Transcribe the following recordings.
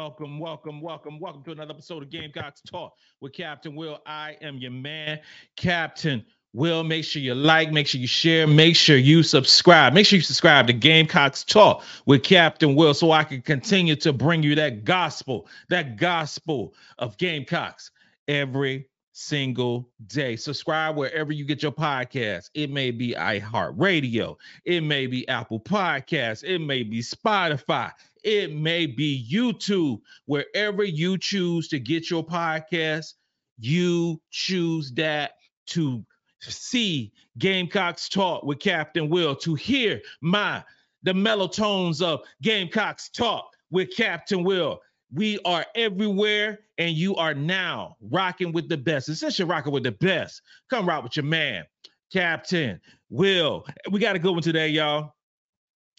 Welcome, welcome, welcome, welcome to another episode of Gamecocks Talk with Captain Will. I am your man, Captain Will. Make sure you like, make sure you share, make sure you subscribe. Make sure you subscribe to Gamecocks Talk with Captain Will so I can continue to bring you that gospel, that gospel of Gamecocks every single day. Subscribe wherever you get your podcasts. It may be iHeartRadio, it may be Apple Podcasts, it may be Spotify, it may be YouTube. Wherever you choose to get your podcast, you choose that to see Gamecocks Talk with Captain Will, to hear my the mellow tones of Gamecocks Talk with Captain Will. We are everywhere, and you are now rocking with the best. You're rocking with the best, come rock with your man, Captain Will. We got a good one today, y'all.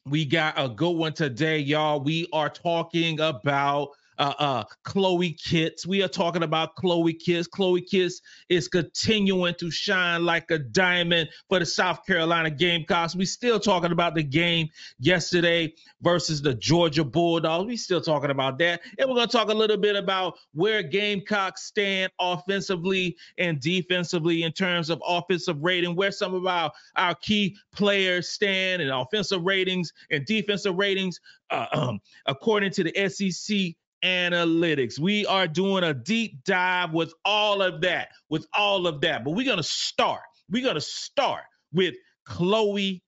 We got a good one today, y'all. We are talking about uh, uh, Chloe Kitts. We are talking about Chloe Kitts. Chloe Kitts is continuing to shine like a diamond for the South Carolina Gamecocks. We still talking about the game yesterday versus the Georgia Bulldogs. We still talking about that, and we're gonna talk a little bit about where Gamecocks stand offensively and defensively in terms of offensive rating, where some of our our key players stand in offensive ratings and defensive ratings, uh, um, according to the SEC analytics. We are doing a deep dive with all of that, with all of that. But we're going to start. We're going to start with Chloe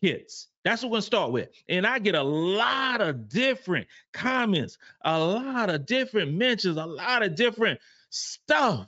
Kitts. That's what we're going to start with. And I get a lot of different comments, a lot of different mentions, a lot of different stuff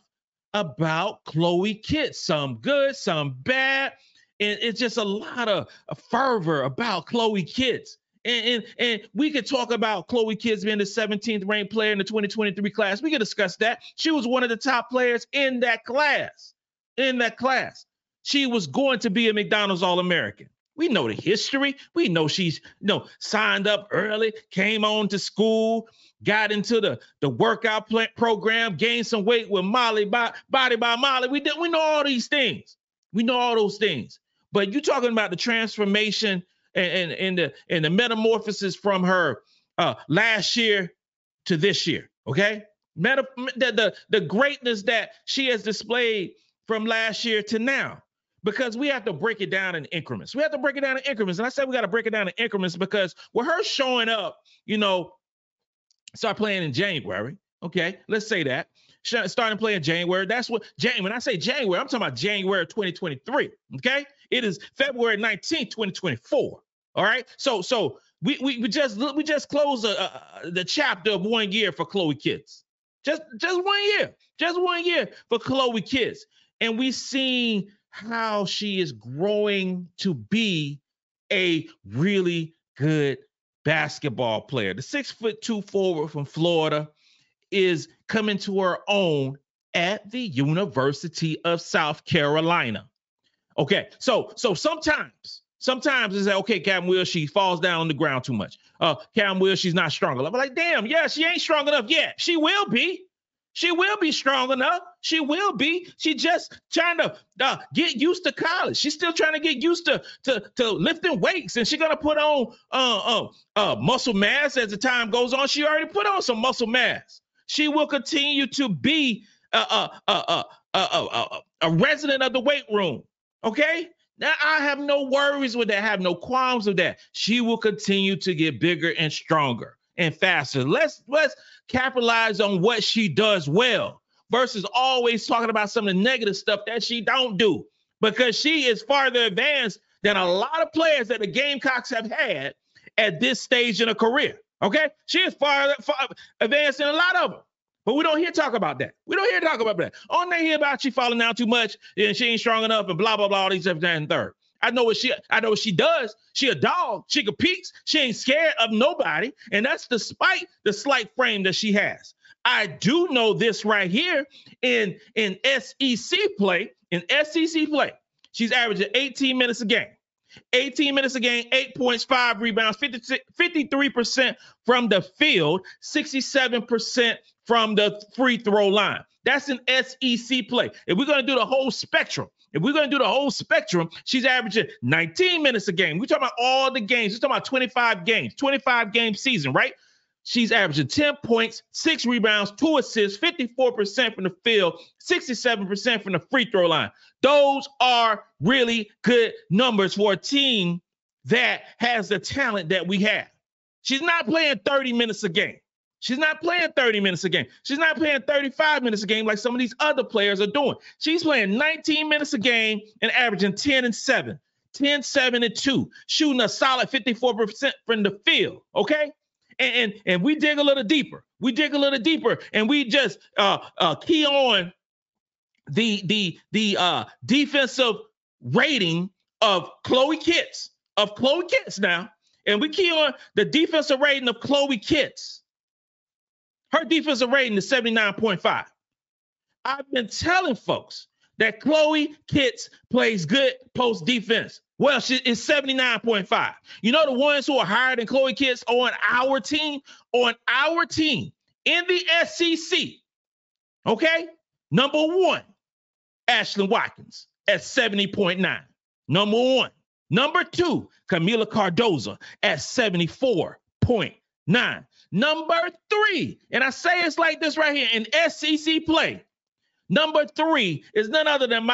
about Chloe Kitts. Some good, some bad. And it's just a lot of fervor about Chloe Kitts. And, and, and we could talk about Chloe Kitts being the 17th ranked player in the 2023 class. We could discuss that. She was one of the top players in that class. In that class. She was going to be a McDonald's All-American. We know the history. We know she's you know signed up early, came on to school, got into the the workout plant program, gained some weight with Molly by body by Molly. We did we know all these things. We know all those things. But you talking about the transformation and, and, and the and the metamorphosis from her uh, last year to this year. Okay, Meta, the, the the greatness that she has displayed from last year to now. Because we have to break it down in increments. We have to break it down in increments. And I said we got to break it down in increments because with her showing up, you know, start playing in January. Okay, let's say that. Starting playing January. That's what January. When I say January, I'm talking about January 2023. Okay, it is February 19th, 2024. All right. So so we we, we just we just closed a, a, the chapter of one year for Chloe Kitts. Just just one year. Just one year for Chloe Kitts. And we seen how she is growing to be a really good basketball player. The six foot two forward from Florida is coming to her own at the University of South Carolina. Okay, so so sometimes Sometimes it's like, okay, Cam Will, she falls down on the ground too much. Uh, Cam Will, she's not strong enough. I'm like, damn, yeah, she ain't strong enough yet. She will be. She will be strong enough. She will be. She just trying to uh, get used to college. She's still trying to get used to to, to lifting weights, and she's gonna put on uh, uh, uh, muscle mass as the time goes on. She already put on some muscle mass. She will continue to be a, a, a, a, resident of the weight room. Okay, now I have no worries with that, I have no qualms with that. She will continue to get bigger and stronger and faster. Let's let's capitalize on what she does well versus always talking about some of the negative stuff that she don't do because she is farther advanced than a lot of players that the Gamecocks have had at this stage in a career. Okay, she is far, far advanced than a lot of them. But we don't hear talk about that. We don't hear talk about that. All they hear about she falling down too much and she ain't strong enough and blah blah blah all these stuff and third. I know what she I know what she does. She a dog. She competes. She ain't scared of nobody, and that's despite the slight frame that she has. I do know this right here in in SEC play. In SEC play, she's averaging 18 minutes a game. 18 minutes a game, eight points, five rebounds, 53% from the field, 67% from the free throw line. That's an SEC play. If we're going to do the whole spectrum, if we're going to do the whole spectrum, she's averaging 19 minutes a game. We're talking about all the games. We're talking about 25 games, 25 game season, right? She's averaging 10 points, six rebounds, two assists, 54% from the field, 67% from the free throw line. Those are really good numbers for a team that has the talent that we have. She's not playing 30 minutes a game. She's not playing 30 minutes a game. She's not playing 35 minutes a game like some of these other players are doing. She's playing 19 minutes a game and averaging 10 and 7, 10, 7 and 2, shooting a solid 54% from the field. Okay. And, and, and we dig a little deeper. We dig a little deeper and we just uh, uh, key on the the the uh, defensive rating of Chloe Kitts of Chloe Kitts now, and we key on the defensive rating of Chloe Kitts. Her defensive rating is 79.5. I've been telling folks that Chloe Kitts plays good post defense. Well, she is 79.5. You know the ones who are higher than Chloe Kitts on our team? On our team in the SEC. Okay? Number one, Ashlyn Watkins at 70.9. Number one. Number two, Kamilla Cardoso at 74.9. Number three, and I say it's like this right here in SEC play. Number three is none other than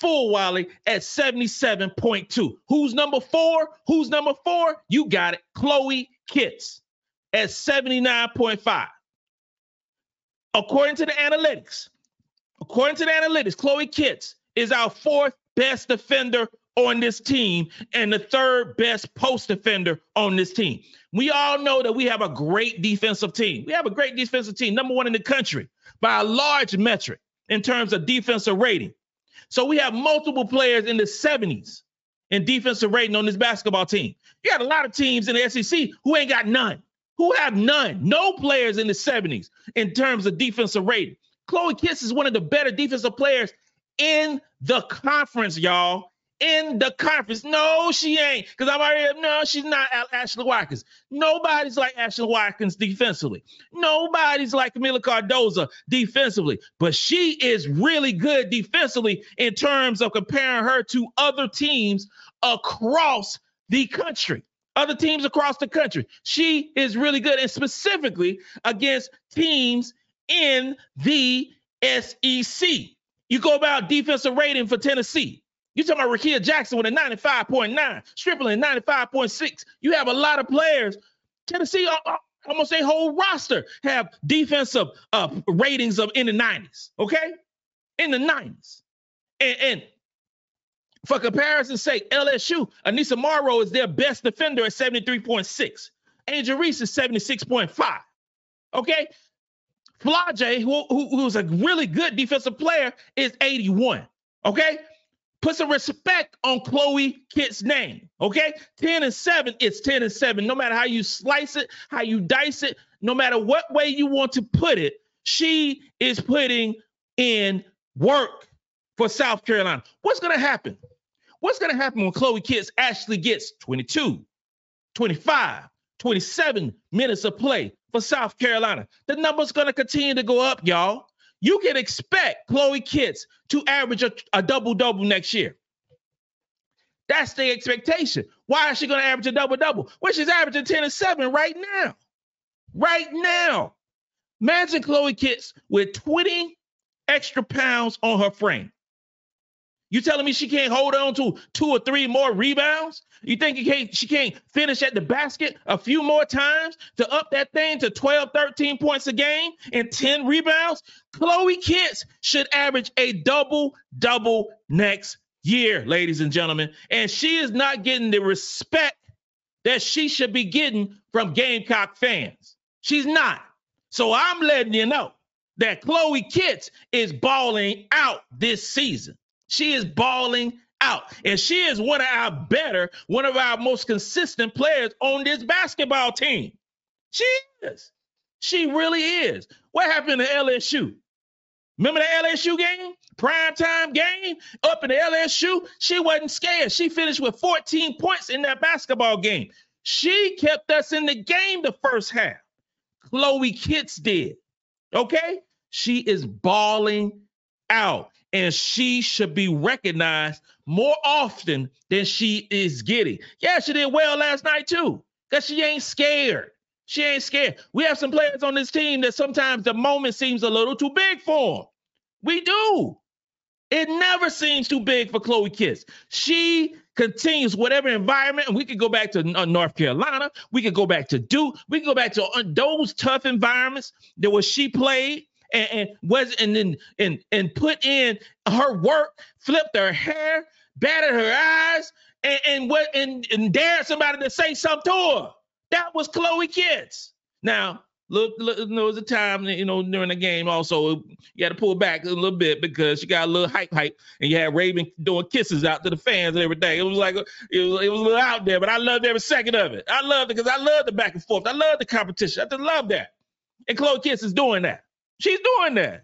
MiLaysia Fulwiley at 77.2. Who's number four? Who's number four? You got it. Chloe Kitts at 79.5. According to the analytics, according to the analytics, Chloe Kitts is our fourth best defender on this team and the third best post defender on this team. We all know that we have a great defensive team. We have a great defensive team, number one in the country by a large metric in terms of defensive rating. So we have multiple players in the 70s in defensive rating on this basketball team. You got a lot of teams in the SEC who ain't got none, who have none, no players in the 70s in terms of defensive rating. Chloe Kitts is one of the better defensive players in the conference, y'all in the conference. No, she ain't. Because I'm already, no, she's not Ashlyn Watkins. Nobody's like Ashlyn Watkins defensively. Nobody's like Kamilla Cardoso defensively. But she is really good defensively in terms of comparing her to other teams across the country. Other teams across the country. She is really good, and specifically against teams in the SEC. You go about defensive rating for Tennessee. You talking about Rickea Jackson with a 95.9, Stripling 95.6. You have a lot of players. Tennessee, uh, uh, almost a whole roster have defensive uh, ratings of in the 90s. Okay, in the 90s, and, and for comparison's sake, LSU, Aneesah Morrow is their best defender at 73.6. Angel Reese is 76.5. Okay. Flau'jae, who, who, who's a really good defensive player, is 81. Okay. Put some respect on Chloe Kitts' name. Okay? 10 and 7, it's 10 and 7. No matter how you slice it, how you dice it, no matter what way you want to put it, she is putting in work for South Carolina. What's going to happen? What's going to happen when Chloe Kitts actually gets 22, 25, 27 minutes of play for South Carolina? The number's going to continue to go up, y'all you can expect Chloe Kitts to average a, a double double next year. That's the expectation. Why is she going to average a double double? Well, she's averaging 10 and 7 right now. Right now. Imagine Chloe Kitts with 20 extra pounds on her frame. You telling me she can't hold on to two or three more rebounds? You think can't, she can't finish at the basket a few more times to up that thing to 12, 13 points a game and 10 rebounds? Chloe Kitts should average a double double next year, ladies and gentlemen. And she is not getting the respect that she should be getting from Gamecock fans. She's not. So I'm letting you know that Chloe Kitts is balling out this season. She is balling out. And she is one of our better, one of our most consistent players on this basketball team. She is. She really is. What happened to LSU? Remember the LSU game? Prime time game up in the LSU? She wasn't scared. She finished with 14 points in that basketball game. She kept us in the game the first half. Chloe Kitts did. Okay? She is balling out, and she should be recognized more often than she is getting. Yeah, she did well last night too, because she ain't scared. She ain't scared. We have some players on this team that sometimes the moment seems a little too big for them. We do. It never seems too big for Chloe Kitts. She continues whatever environment, and we could go back to uh, North Carolina. We could go back to Duke. We could go back to uh, those tough environments that was she played and, and was and then and and put in her work, flipped her hair, batted her eyes, and and what and, and dared somebody to say something to her. That was Chloe Kitts. Now, look, look there was a time, you know, during the game also, you had to pull back a little bit because she got a little hype hype and you had Raven doing kisses out to the fans and everything. It was like, it was, it was a little out there, but I loved every second of it. I loved it because I love the back and forth. I love the competition. I just love that. And Chloe Kitts is doing that. She's doing that.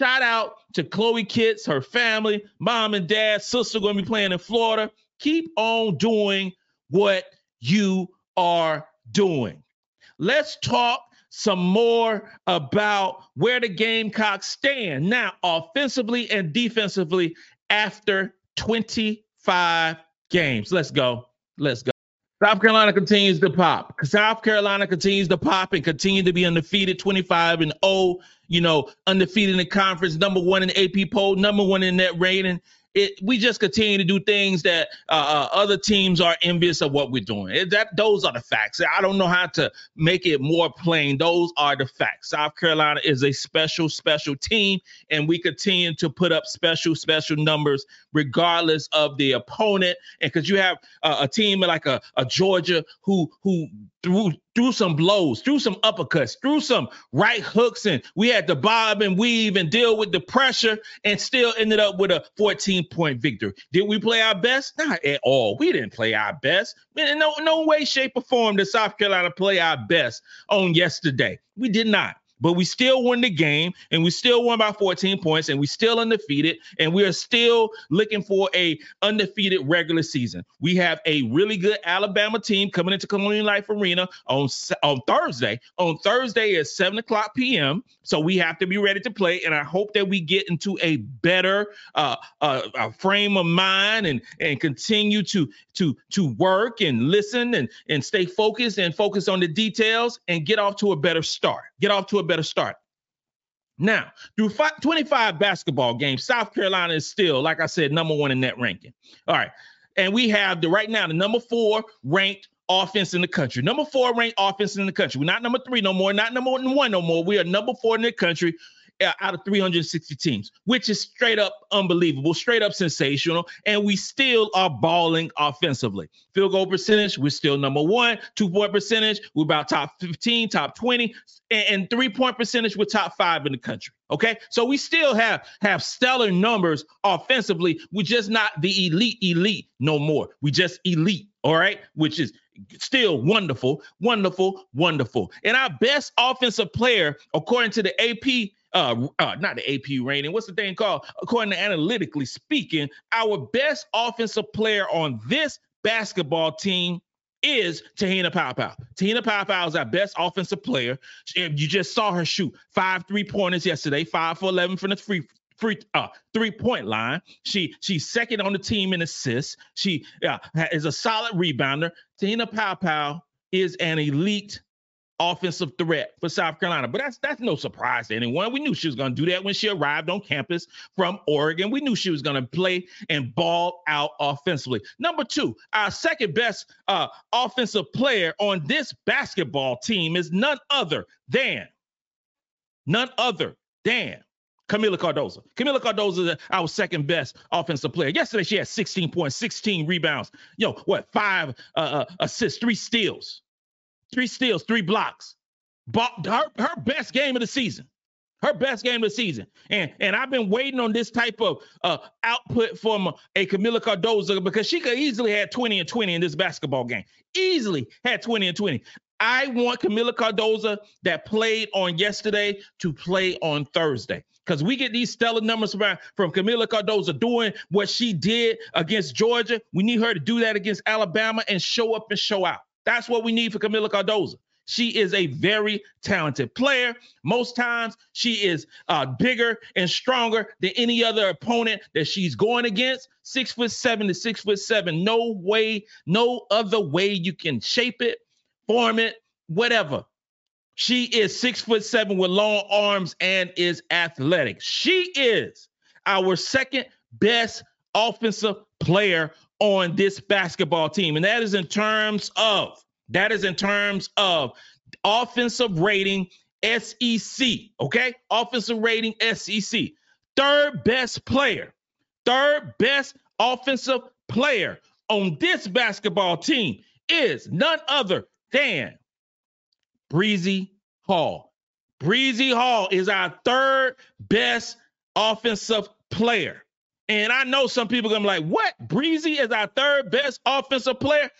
Shout out to Chloe Kitts, her family, mom and dad, sister going to be playing in Florida. Keep on doing what you are doing. Let's talk some more about where the Gamecocks stand now, offensively and defensively, after 25 games. Let's go. Let's go. South Carolina continues to pop. South Carolina continues to pop and continue to be undefeated, 25 and 0, you know, undefeated in the conference, number one in AP poll, number one in net rating it, we just continue to do things that uh, uh, other teams are envious of what we're doing. It, that those are the facts. I don't know how to make it more plain. Those are the facts. South Carolina is a special, special team, and we continue to put up special, special numbers regardless of the opponent. And because you have uh, a team like a, a Georgia who who threw threw some blows, threw some uppercuts, threw some right hooks, and we had to bob and weave and deal with the pressure, and still ended up with a 14 point victory. Did we play our best? Not at all. We didn't play our best. In no no way, shape, or form did South Carolina play our best on yesterday. We did not but we still won the game and we still won by 14 points and we still undefeated and we are still looking for a undefeated regular season. We have a really good Alabama team coming into Colonial Life Arena on on Thursday. On Thursday at 7 o'clock p.m. So we have to be ready to play and I hope that we get into a better uh, uh, frame of mind and and continue to to to work and listen and and stay focused and focus on the details and get off to a better start. Get off to a better start. Now, through five, 25 basketball games, South Carolina is still, like I said, number one in net ranking. All right. And we have the right now the number four ranked offense in the country. Number four ranked offense in the country. We're not number three no more, not number one no more. We are number four in the country Uh, out of 360 teams, which is straight up unbelievable, straight up sensational. And we still are balling offensively. Field goal percentage, we're still number one. Two point percentage, we're about top 15, top 20, and, and three point percentage, we're top five in the country. Okay, so we still have have stellar numbers offensively. We're just not the elite elite no more. We just elite. All right, which is still wonderful, wonderful, wonderful. And our best offensive player, according to the AP uh, uh, not the AP rating. What's the thing called? According to analytically speaking, our best offensive player on this basketball team is Te-Hina Paopao. Te-Hina Paopao is our best offensive player. You just saw her shoot five three pointers yesterday, five for 11 from the free free uh, three point line. She she's second on the team in assists. She uh, is a solid rebounder. Te-Hina Paopao is an elite offensive threat for South Carolina. But that's that's no surprise to anyone. We knew she was going to do that when she arrived on campus from Oregon. We knew she was going to play and ball out offensively. Number two, our second best uh, offensive player on this basketball team is none other than none other than Kamilla Cardoso. Kamilla Cardoso is our second best offensive player. Yesterday, she had 16 points, 16 rebounds, know, what, five uh, uh, assists, three steals three steals, three blocks. Her, her best game of the season. Her best game of the season. And and I've been waiting on this type of uh, output from a Kamilla Cardoso because she could easily have 20 and 20 in this basketball game. Easily had 20 and 20. I want Kamilla Cardoso that played on yesterday to play on Thursday because we get these stellar numbers from, from Kamilla Cardoso doing what she did against Georgia. We need her to do that against Alabama and show up and show out. That's what we need for Kamilla Cardoso. She is a very talented player. Most times, she is uh, bigger and stronger than any other opponent that she's going against. Six foot seven to six foot seven. No way, no other way you can shape it, form it, whatever. She is six foot seven with long arms and is athletic. She is our second best offensive player on this basketball team. And that is in terms of that is in terms of offensive rating SEC, okay? Offensive rating SEC. Third best player. Third best offensive player on this basketball team is none other than Breezy Hall. Breezy Hall is our third best offensive player. And I know some people gonna be like, what? Breezy is our third best offensive player?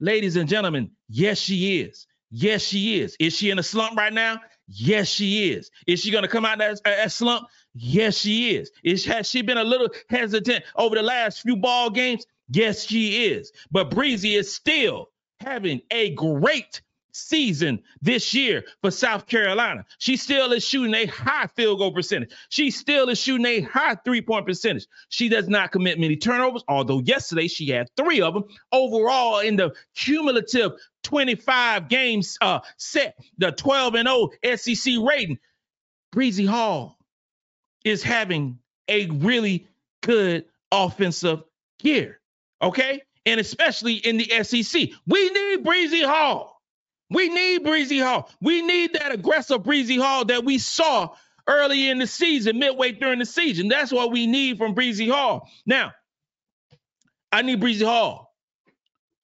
Ladies and gentlemen, yes, she is. Yes, she is. Is she in a slump right now? Yes, she is. Is she gonna come out that, that slump? Yes, she is. Is has she been a little hesitant over the last few ball games? Yes, she is. But Breezy is still having a great season this year for South Carolina. She still is shooting a high field goal percentage. She still is shooting a high three point percentage. She does not commit many turnovers, although yesterday she had three of them. Overall, in the cumulative 25 games uh, set, the 12 and 0 SEC rating, Breezy Hall is having a really good offensive year. Okay. And especially in the SEC, we need Breezy Hall. We need Breezy Hall. We need that aggressive Breezy Hall that we saw early in the season, midway during the season. That's what we need from Breezy Hall. Now, I need Breezy Hall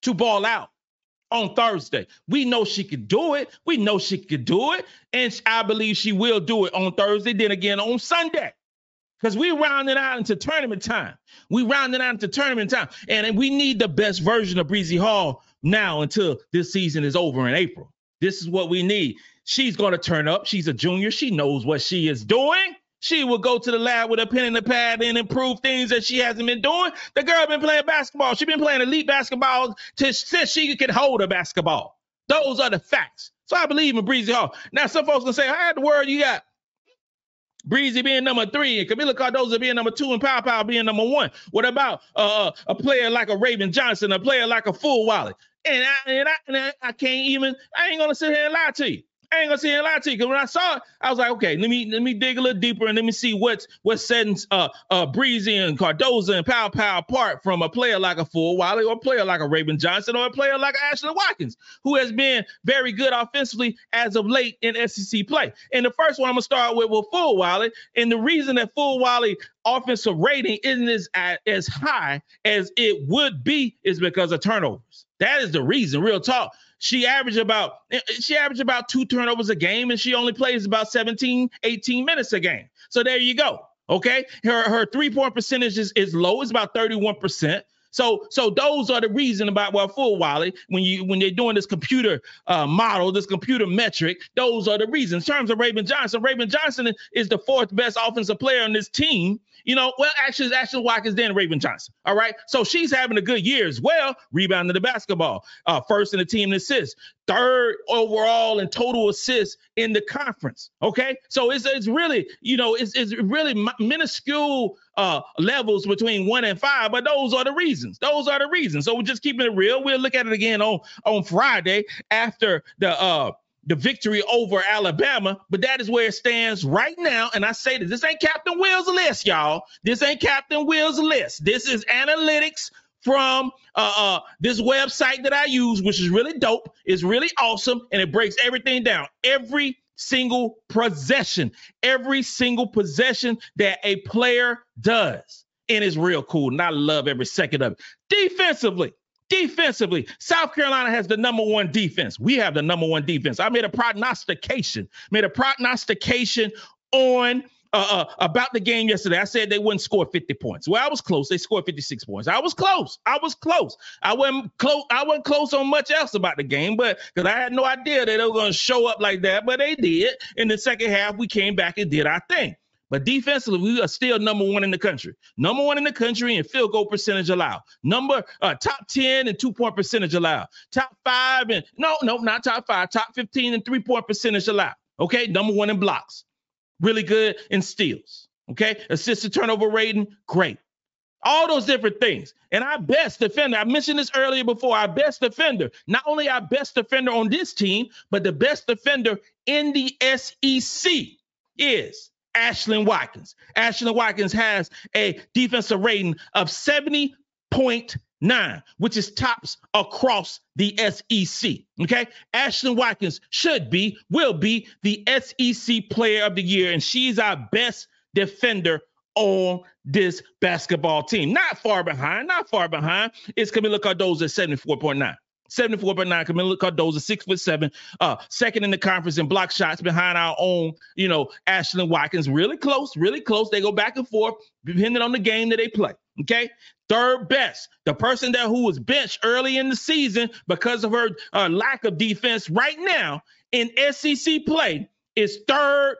to ball out on Thursday. We know she could do it. We know she could do it. And I believe she will do it on Thursday, then again on Sunday. Because we rounding out into tournament time. We rounding out into tournament time. And we need the best version of Breezy Hall now until this season is over in April. This is what we need. She's going to turn up. She's a junior. She knows what she is doing. She will go to the lab with a pen and a pad and improve things that she hasn't been doing. The girl been playing basketball. She's been playing elite basketball since she could hold a basketball. Those are the facts. So I believe in Breezy Hall. Now, some folks gonna say, "How the world you got Breezy being number three and Kamilla Cardoso being number two and Pow Pow being number one. What about uh, a player like a Raven Johnson, a player like a Fulwiley? And I, and I, and I, I can't even, I ain't gonna sit here and lie to you. I ain't gonna sit here and lie to you because when I saw it, I was like, okay, let me let me dig a little deeper and let me see what's what sets uh uh Breezy and Cardoso and Pow Pow apart from a player like a Fulwiley or a player like a Raven Johnson or a player like Ashley Watkins, who has been very good offensively as of late in SEC play. And the first one I'm gonna start with with Fulwiley, and the reason that Fulwiley offensive rating isn't as as high as it would be is because of turnovers. That is the reason, real talk. She averaged about eh, eh, she averaged about two turnovers a game, and she only plays about 17, 18 minutes a game. So there you go. Okay. Her her three-point percentage is, is low, it's about 31%. So, so those are the reason about well, Fulwiley, when you when they're doing this computer uh, model, this computer metric, those are the reasons. In terms of Raven Johnson, Raven Johnson is the fourth best offensive player on this team. You know, well, actually, Ashlyn Watkins, then Raven Johnson. All right. So she's having a good year as well, rebounding the basketball. Uh, first in the team assists, third overall in total assists in the conference. Okay. So it's it's really, you know, it's it's really minuscule uh levels between one and five, but those are the reasons. Those are the reasons. So we're just keeping it real. We'll look at it again on on Friday after the uh the victory over Alabama, but that is where it stands right now. And I say that this ain't Captain Will's list, y'all. This ain't Captain Will's list. This is analytics from uh, uh, this website that I use, which is really dope. It's really awesome, and it breaks everything down. Every single possession, every single possession that a player does, and it's real cool. And I love every second of it. Defensively, Defensively, South Carolina has the number one defense. We have the number one defense. I made a prognostication, made a prognostication on uh, uh, about the game yesterday. I said they wouldn't score 50 points. Well, I was close. They scored 56 points. I was close. I was close. I wasn't close. I wasn't close on much else about the game, but because I had no idea that they were going to show up like that, but they did. In the second half, we came back and did our thing. But defensively, we are still number one in the country. Number one in the country in field goal percentage allowed. Number uh, top 10 and two point percentage allowed. Top five and no, no, not top five, top 15 and three point percentage allowed. Okay. Number one in blocks. Really good in steals. Okay. Assisted turnover rating, great. All those different things. And our best defender, I mentioned this earlier before, our best defender, not only our best defender on this team, but the best defender in the SEC is Ashlyn Watkins. Ashlyn Watkins has a defensive rating of 70.9, which is tops across the SEC. Okay. Ashlyn Watkins should be, will be the SEC player of the year, and she's our best defender on this basketball team. Not far behind, not far behind is Kamilla Cardoso at 74.9. 74.9. Kamilla Cardoso, six foot seven, uh, second in the conference in block shots behind our own, you know, Ashlyn Watkins. Really close, really close. They go back and forth depending on the game that they play. Okay. Third best, the person that who was benched early in the season because of her uh, lack of defense right now in SEC play is third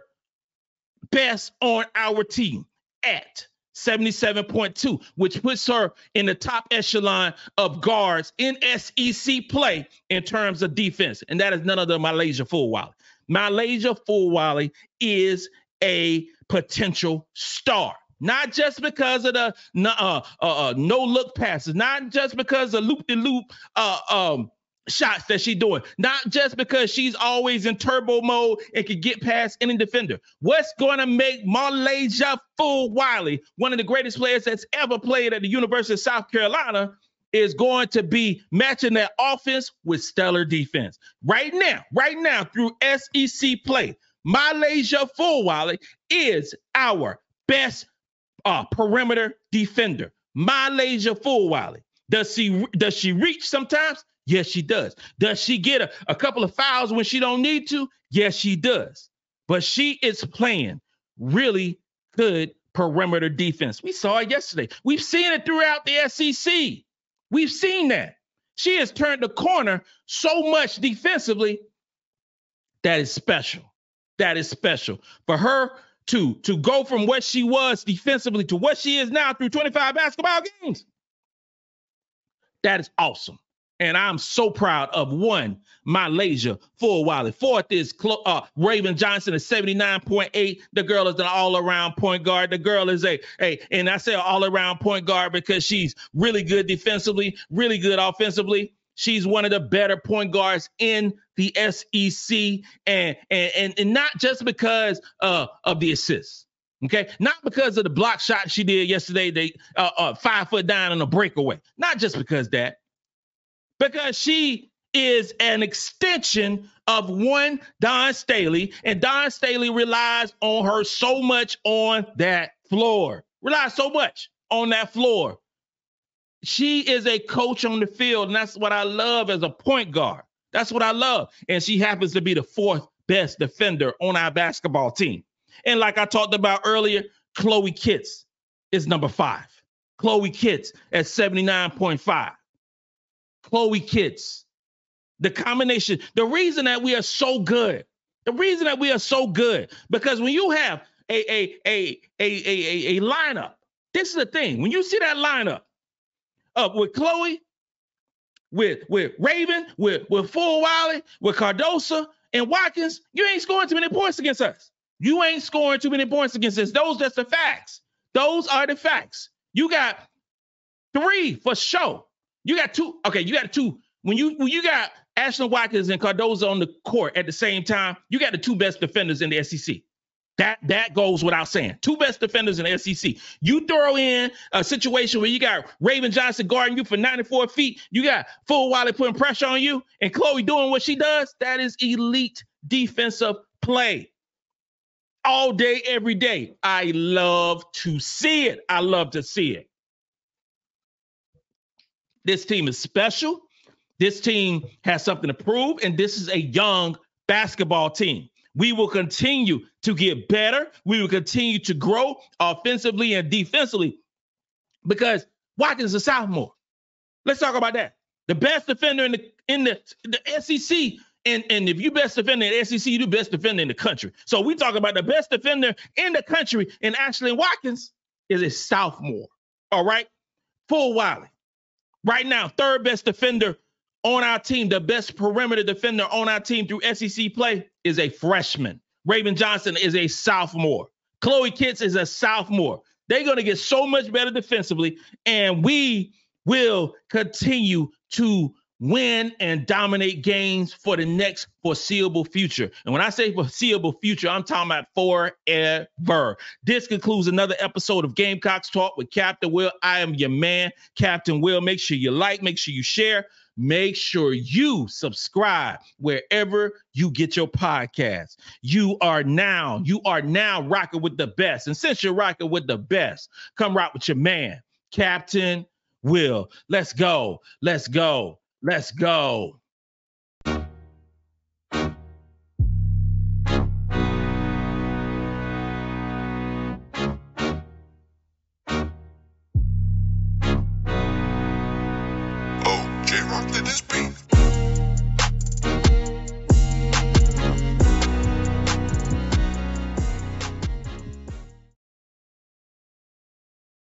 best on our team at 77.2, which puts her in the top echelon of guards in SEC play in terms of defense. And that is none other than MiLaysia Fulwiley. MiLaysia Fulwiley is a potential star. Not just because of the uh, uh, uh, no look passes, not just because of loop de loop uh, um, shots that she's doing, not just because she's always in turbo mode and can get past any defender. What's going to make MiLaysia Fulwiley one of the greatest players that's ever played at the University of South Carolina is going to be matching that offense with stellar defense. Right now, right now through SEC play, MiLaysia Fulwiley is our best uh, perimeter defender. MiLaysia Fulwiley. Does she does she reach sometimes? Yes, she does. Does she get a, a couple of fouls when she don't need to? Yes, she does. But she is playing really good perimeter defense. We saw it yesterday. We've seen it throughout the SEC. We've seen that. She has turned the corner so much defensively. That is special. That is special. For her to, to go from what she was defensively to what she is now through 25 basketball games, that is awesome. And I'm so proud of one, MiLaysia Fulwiley. Fourth is uh, Raven Johnson at 79.8. The girl is an all-around point guard. The girl is a, a and I say all-around point guard because she's really good defensively, really good offensively. She's one of the better point guards in the SEC, and and and, and not just because uh, of the assists. Okay, not because of the block shot she did yesterday. They uh, uh, five foot down on a breakaway. Not just because that because she is an extension of one Dawn Staley, and Dawn Staley relies on her so much on that floor. Relies so much on that floor. She is a coach on the field, and that's what I love as a point guard. That's what I love. And she happens to be the fourth best defender on our basketball team. And like I talked about earlier, Chloe Kitts is number five. Chloe Kitts at 79.5. Chloe Kitts. The combination, the reason that we are so good, the reason that we are so good, because when you have a a a a a, a, lineup, this is the thing. When you see that lineup up with Chloe, with with Raven, with with Fulwiley, with Cardoso and Watkins, you ain't scoring too many points against us. You ain't scoring too many points against us. Those that's the facts. Those are the facts. You got three for sure. You got two. Okay, you got two. When you when you got Ashlyn Watkins and Cardozo on the court at the same time, you got the two best defenders in the SEC. That that goes without saying. Two best defenders in the SEC. You throw in a situation where you got Raven Johnson guarding you for 94 feet, you got Fulwiley putting pressure on you, and Chloe doing what she does. That is elite defensive play. All day, every day. I love to see it. I love to see it. This team is special. This team has something to prove, and this is a young basketball team. We will continue to get better. We will continue to grow offensively and defensively because Watkins is a sophomore. Let's talk about that. The best defender in the in the, the SEC And, and if you best defender in the SEC, you the best defender in the country. So we talk about the best defender in the country, and Ashlyn Watkins is a sophomore. All right. Fulwiley. Right now, third best defender on our team, the best perimeter defender on our team through SEC play is a freshman. Raven Johnson is a sophomore. Chloe Kitts is a sophomore. They're going to get so much better defensively, and we will continue to win and dominate games for the next foreseeable future. And when I say foreseeable future, I'm talking about forever. This concludes another episode of Gamecocks Talk with Captain Will. I am your man, Captain Will. Make sure you like, make sure you share, make sure you subscribe wherever you get your podcast. You are now, you are now rocking with the best. And since you're rocking with the best, come rock with your man, Captain Will. Let's go. Let's go. Let's go.